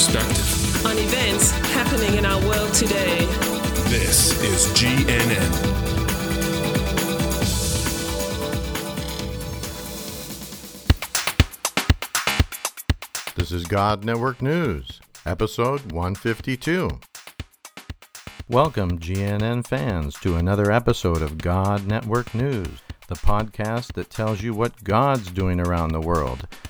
Perspective. on events happening in our world today. This is GNN. This is God Network News, episode 152. Welcome, GNN fans, to another episode of God Network News, the podcast that tells you what God's doing around the world.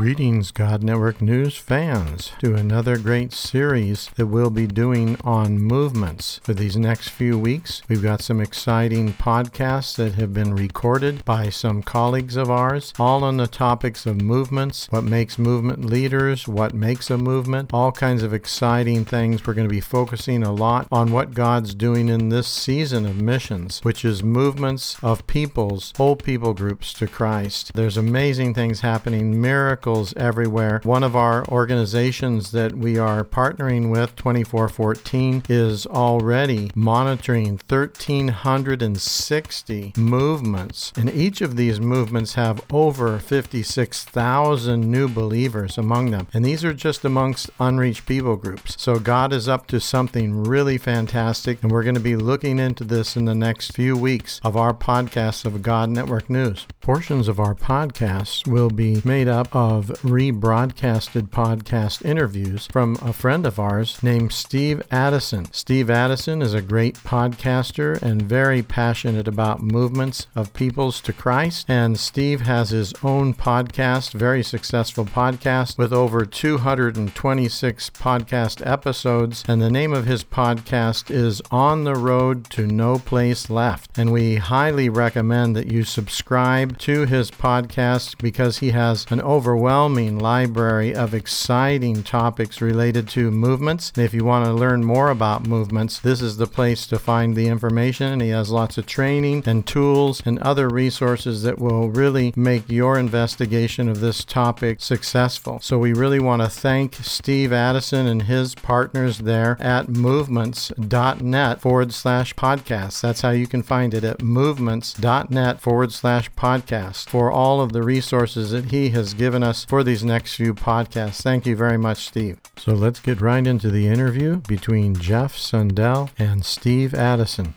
Greetings, God Network News fans, to another great series that we'll be doing on movements. For these next few weeks, we've got some exciting podcasts that have been recorded by some colleagues of ours, all on the topics of movements, what makes movement leaders, what makes a movement, all kinds of exciting things. We're going to be focusing a lot on what God's doing in this season of missions, which is movements of peoples, whole people groups to Christ. There's amazing things happening, miracles everywhere. One of our organizations that we are partnering with, 2414, is already monitoring 1,360 movements. And each of these movements have over 56,000 new believers among them. And these are just amongst unreached people groups. So God is up to something really fantastic. And we're going to be looking into this in the next few weeks of our podcasts of God Network News. Portions of our podcasts will be made up of rebroadcasted podcast interviews from a friend of ours named Steve Addison. Steve Addison is a great podcaster and very passionate about movements of peoples to Christ. And Steve has his own podcast, very successful podcast with over 226 podcast episodes. And the name of his podcast is On the Road to No Place Left. And we highly recommend that you subscribe to his podcast because he has an overwhelming library of exciting topics related to movements. And if you want to learn more about movements, this is the place to find the information. And he has lots of training and tools and other resources that will really make your investigation of this topic successful. So we really want to thank Steve Addison and his partners there at movements.net forward slash podcast. That's how you can find it at movements.net forward slash podcast for all of the resources that he has given us for these next few podcasts. Thank you very much, Steve. So let's get right into the interview between Jeff Sundell and Steve Addison.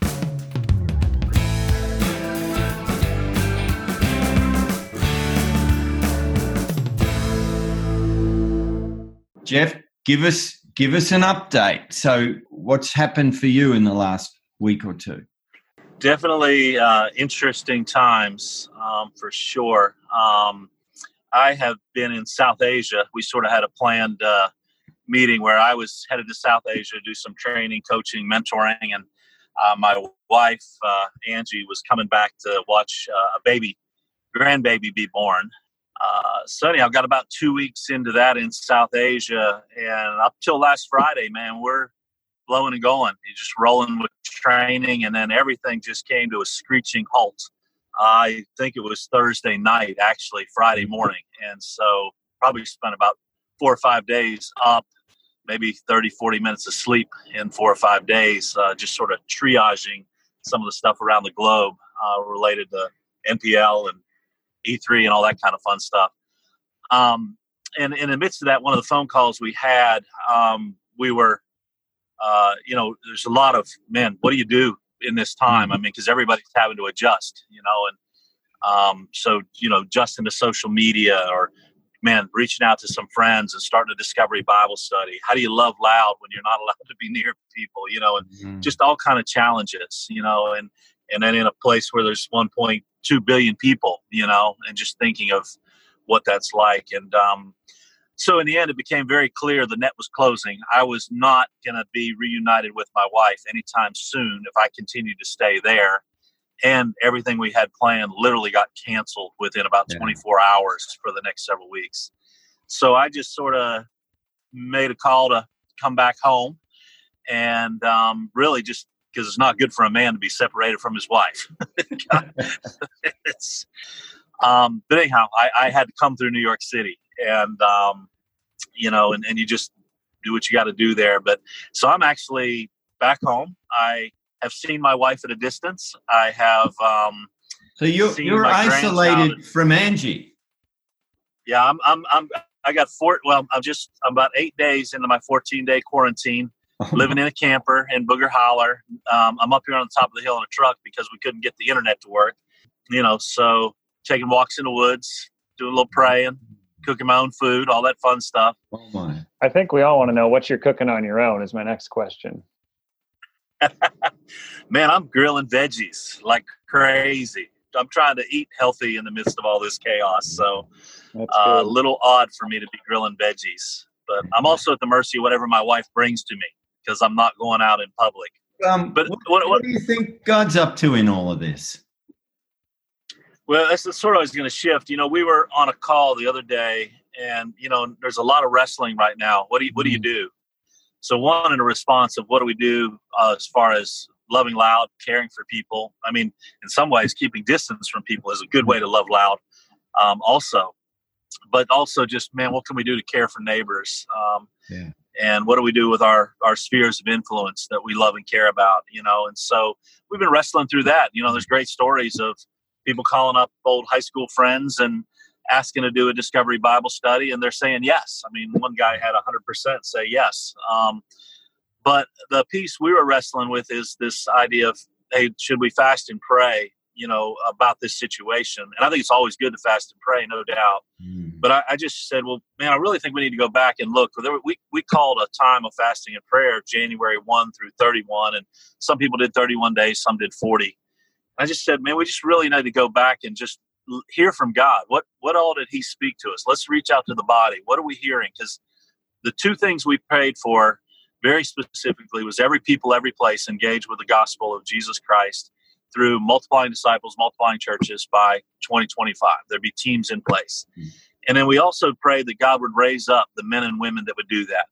Jeff, give us give us an update. So, what's happened for you in the last week or two? definitely uh, interesting times um, for sure. Um, I have been in South Asia. We sort of had a planned uh, meeting where I was headed to South Asia to do some training, coaching, mentoring, and uh, my wife uh, Angie was coming back to watch uh, a baby, grandbaby, be born. Uh, so anyhow, got about two weeks into that in South Asia, and up till last Friday, man, we're blowing and going. You're just rolling with training, and then everything just came to a screeching halt. I think it was Thursday night, actually Friday morning, and so probably spent about four or five days up, maybe 30, 40 minutes of sleep in four or five days, uh, just sort of triaging some of the stuff around the globe uh, related to NPL and E3 and all that kind of fun stuff. Um, and in the midst of that, one of the phone calls we had, um, we were uh, you know, there's a lot of man. What do you do in this time? I mean, because everybody's having to adjust, you know, and um, so you know, adjusting to social media or man, reaching out to some friends and starting a discovery Bible study. How do you love loud when you're not allowed to be near people? You know, and Mm-hmm. just all kind of challenges, you know, and and then in a place where there's 1.2 billion people, you know, and just thinking of what that's like. And um, so in the end, it became very clear the net was closing. I was not going to be reunited with my wife anytime soon if I continued to stay there. And everything we had planned literally got canceled within about Yeah. 24 hours for the next several weeks. So I just sort of made a call to come back home and um, really just because it's not good for a man to be separated from his wife. um, but anyhow, I, I had to come through New York City and, um, you know, and, and you just do what you got to do there. But so I'm actually back home. I have seen my wife at a distance. I have, um, So you're you're isolated from Angie. yeah, I'm, I'm, I'm, I got four, well, I'm just, I'm about eight days into my 14 day quarantine. living in a camper in Booger Holler. Um, I'm up here on the top of the hill in a truck because we couldn't get the internet to work. You know, so taking walks in the woods, doing a little praying, cooking my own food, all that fun stuff. Oh my! I think we all want to know what you're cooking on your own. Is my next question. Man, I'm grilling veggies like crazy. I'm trying to eat healthy in the midst of all this chaos. So That's uh, a little odd for me to be grilling veggies, but I'm also at the mercy of whatever my wife brings to me because I'm not going out in public. Um, But what, what- what- what do you think God's up to in all of this? Well, that's that's sort of always going to shift. You know, we were on a call the other day, and you know, there's a lot of wrestling right now. What do you What do you do? So, one in a response of what do we do uh, as far as loving loud, caring for people. I mean, in some ways, keeping distance from people is a good way to love loud. Um, also, but also just man, what can we do to care for neighbors? Um, Yeah. And what do we do with our our spheres of influence that we love and care about? You know, and so we've been wrestling through that. You know, there's great stories of people calling up old high school friends and asking to do a discovery bible study and they're saying yes. I mean one guy had 100% say yes. Um, but the piece we were wrestling with is this idea of hey should we fast and pray you know about this situation? And i think it's always good to fast and pray no doubt. But I, I just said well man i really think we need to go back and look. There we, we called a time of fasting and prayer january 1 through 31 and some people did 31 days some did 40 I just said, man, we just really need to go back and just hear from God. What what all did He speak to us? Let's reach out to the body. What are we hearing? Because the two things we prayed for very specifically was every people, every place engage with the gospel of Jesus Christ through multiplying disciples, multiplying churches by 2025. There'd be teams in place. And then we also prayed that God would raise up the men and women that would do that.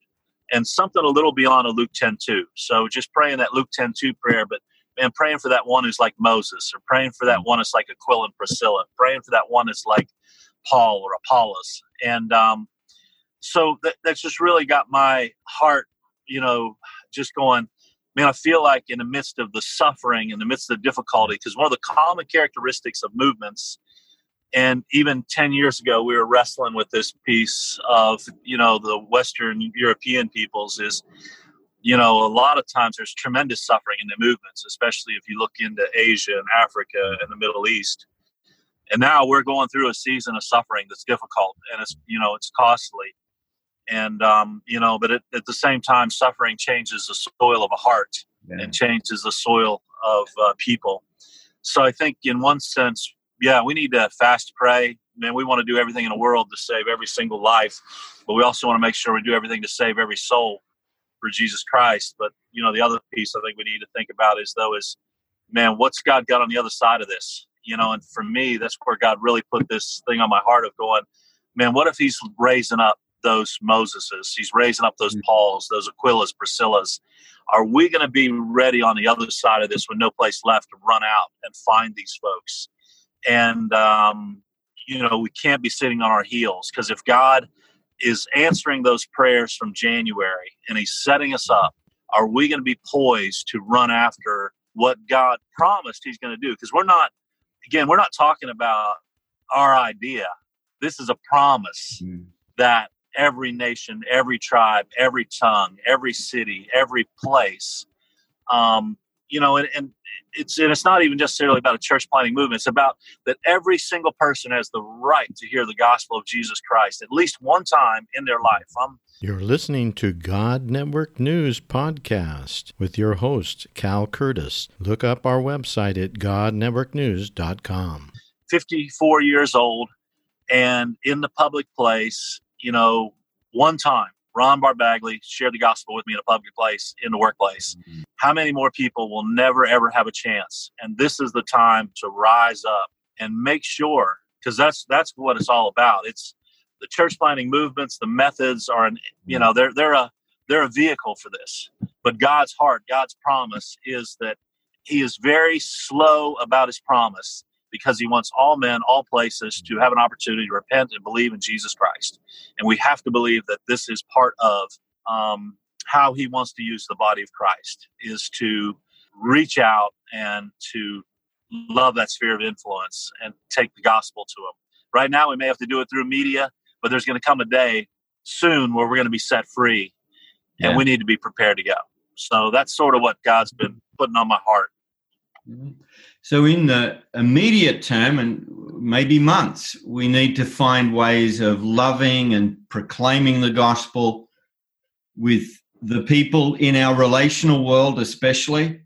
And something a little beyond a Luke 10 2. So just praying that Luke 10 2 prayer, but and praying for that one who's like Moses, or praying for that one that's like Aquila and Priscilla, praying for that one that's like Paul or Apollos. And um, so that, that's just really got my heart, you know, just going, man, I feel like in the midst of the suffering, in the midst of the difficulty, because one of the common characteristics of movements, and even 10 years ago, we were wrestling with this piece of, you know, the Western European peoples is, you know, a lot of times there's tremendous suffering in the movements, especially if you look into Asia and Africa and the Middle East. And now we're going through a season of suffering that's difficult and it's, you know, it's costly. And, um, you know, but at, at the same time, suffering changes the soil of a heart and changes the soil of uh, people. So I think, in one sense, yeah, we need to fast pray. Man, we want to do everything in the world to save every single life, but we also want to make sure we do everything to save every soul for Jesus Christ. But you know, the other piece I think we need to think about is though is, man, what's God got on the other side of this? You know, and for me, that's where God really put this thing on my heart of going, man, what if He's raising up those Moseses? He's raising up those Pauls, those Aquilas, Priscillas. Are we going to be ready on the other side of this with no place left to run out and find these folks? And um, you know, we can't be sitting on our heels because if God is answering those prayers from January and He's setting us up, are we going to be poised to run after what God promised He's going to do? Because we're not, again, we're not talking about our idea. This is a promise that every nation, every tribe, every tongue, every city, every place, um, you know, and, and it's and it's not even necessarily about a church planting movement. It's about that every single person has the right to hear the gospel of Jesus Christ at least one time in their life. I'm You're listening to God Network News Podcast with your host, Cal Curtis. Look up our website at godnetworknews.com. 54 years old and in the public place, you know, one time Ron Barbagley shared the gospel with me in a public place in the workplace. Mm-hmm. How many more people will never ever have a chance? And this is the time to rise up and make sure because that's that's what it's all about. It's the church planting movements, the methods are an you know, mm-hmm. they're they're a they're a vehicle for this. But God's heart, God's promise is that he is very slow about his promise because he wants all men, all places to have an opportunity to repent and believe in Jesus Christ. And we have to believe that this is part of um, how he wants to use the body of Christ is to reach out and to love that sphere of influence and take the gospel to them. Right now, we may have to do it through media, but there's going to come a day soon where we're going to be set free and we need to be prepared to go. So that's sort of what God's been putting on my heart. So, in the immediate term and maybe months, we need to find ways of loving and proclaiming the gospel with the people in our relational world, especially.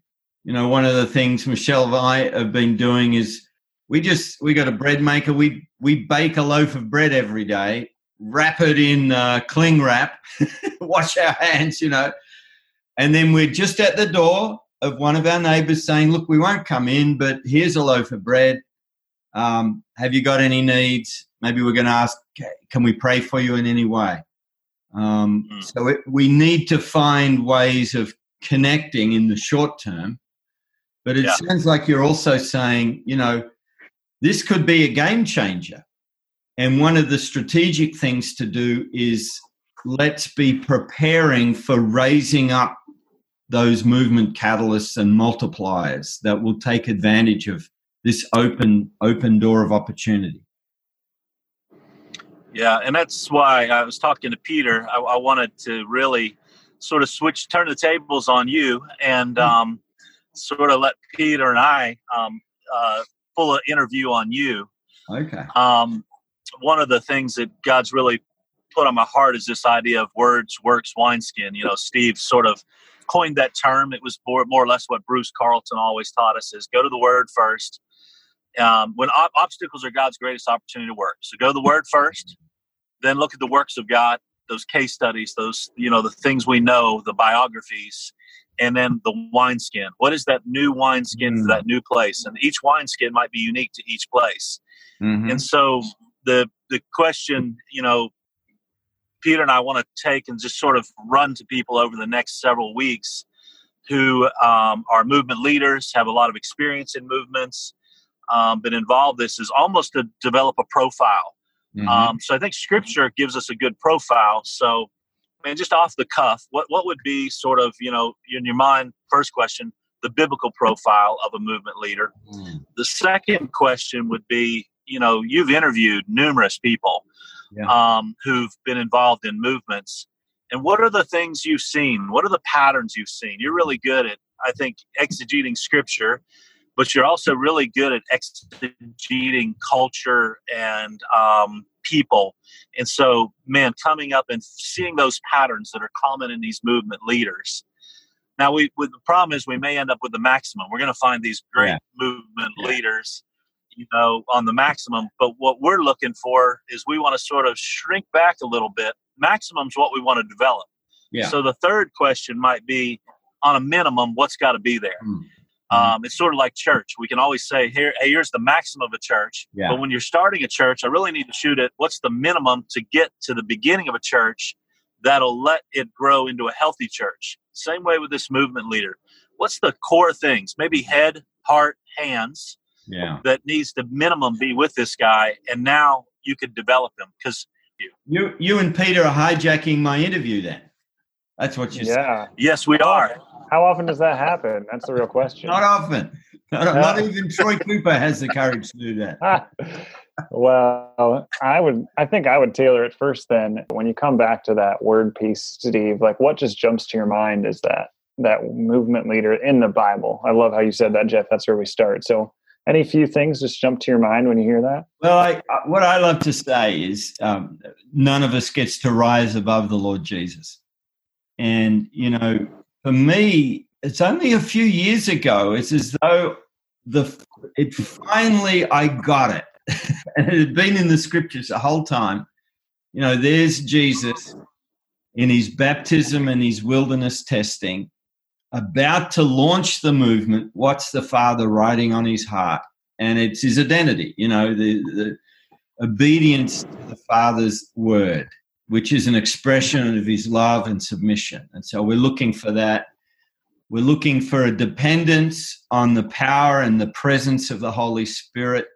You know, one of the things Michelle and I have been doing is we just we got a bread maker. We we bake a loaf of bread every day, wrap it in uh, cling wrap, wash our hands, you know, and then we're just at the door of one of our neighbors saying, Look, we won't come in, but here's a loaf of bread. Um, have you got any needs? Maybe we're going to ask, Can we pray for you in any way? Um, Mm. So it, we need to find ways of connecting in the short term. But it Yeah. sounds like you're also saying, you know, this could be a game changer. And one of the strategic things to do is let's be preparing for raising up those movement catalysts and multipliers that will take advantage of this open open door of opportunity. Yeah, and that's why I was talking to Peter. I, I wanted to really sort of switch, turn the tables on you, and um, sort of let Peter and I um, uh, pull an interview on you. Okay. Um, one of the things that God's really put on my heart is this idea of words, works, wineskin. You know, Steve sort of coined that term. It was more, more or less what Bruce Carlton always taught us: is go to the Word first. Um, when ob- obstacles are God's greatest opportunity to work, so go to the Word first, then look at the works of God, those case studies, those you know the things we know, the biographies, and then the wineskin. What is that new wineskin for that new place? And each wineskin might be unique to each place. Mhm. And so the the question, you know, Peter and I want to take and just sort of run to people over the next several weeks who um, are movement leaders, have a lot of experience in movements, um, been involved. This is almost to develop a profile. Mhm. Um, so I think Scripture gives us a good profile. So, man, just off the cuff, what what would be sort of you know in your mind? First question: the biblical profile of a movement leader. Mm. The second question would be, you know, you've interviewed numerous people Yeah. um, who've been involved in movements. And what are the things you've seen? What are the patterns you've seen? You're really good at, I think, exegeting scripture, but you're also really good at exegeting culture and um, people. And so, man, coming up and seeing those patterns that are common in these movement leaders. Now, we with the problem is we may end up with the maximum. We're going to find these great Yeah. movement Yeah. leaders, you know, on the maximum. But what we're looking for is we want to sort of shrink back a little bit. Maximum's what we want to develop. Yeah. So the third question might be, on a minimum, what's got to be there? Mm. Um, it's sort of like church. We can always say, here, hey, here's the maximum of a church. Yeah. But when you're starting a church, I really need to shoot it. What's the minimum to get to the beginning of a church that'll let it grow into a healthy church? Same way with this movement leader. What's the core things? Maybe head, heart, hands Yeah. that needs to minimum be with this guy, and now you could develop him because You you and Peter are hijacking my interview then. That's what you said. Yeah. yes, we are. How often does that happen? That's the real question. Not often. Not, not even Troy Cooper has the courage to do that. well, I would. I think I would tailor it first. Then, when you come back to that word piece, Steve, like what just jumps to your mind is that that movement leader in the Bible? I love how you said that, Jeff. That's where we start. So, any few things just jump to your mind when you hear that? Well, I, what I love to say is um, none of us gets to rise above the Lord Jesus. And, you know, for me, it's only a few years ago. It's as though the it finally I got it. and it had been in the scriptures the whole time. You know, there's Jesus in his baptism and his wilderness testing, about to launch the movement. What's the Father writing on his heart? And it's his identity, you know, the, the obedience to the Father's word, which is an expression of his love and submission. And so we're looking for that. We're looking for a dependence on the power and the presence of the Holy Spirit.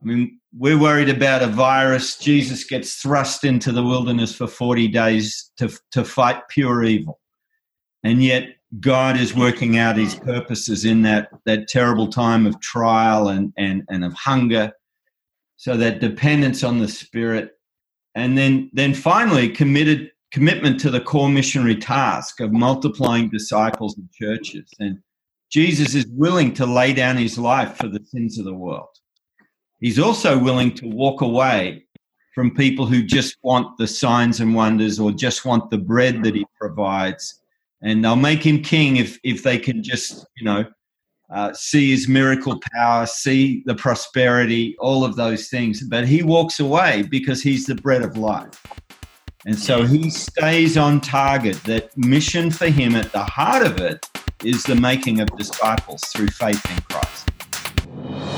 I mean, we're worried about a virus. Jesus gets thrust into the wilderness for 40 days to, to fight pure evil. And yet, God is working out his purposes in that, that terrible time of trial and, and, and of hunger. So that dependence on the Spirit. And then, then finally, committed commitment to the core missionary task of multiplying disciples and churches. And Jesus is willing to lay down his life for the sins of the world. He's also willing to walk away from people who just want the signs and wonders or just want the bread that he provides. And they'll make him king if, if they can just, you know, uh, see his miracle power, see the prosperity, all of those things. But he walks away because he's the bread of life. And so he stays on target. That mission for him at the heart of it is the making of disciples through faith in Christ.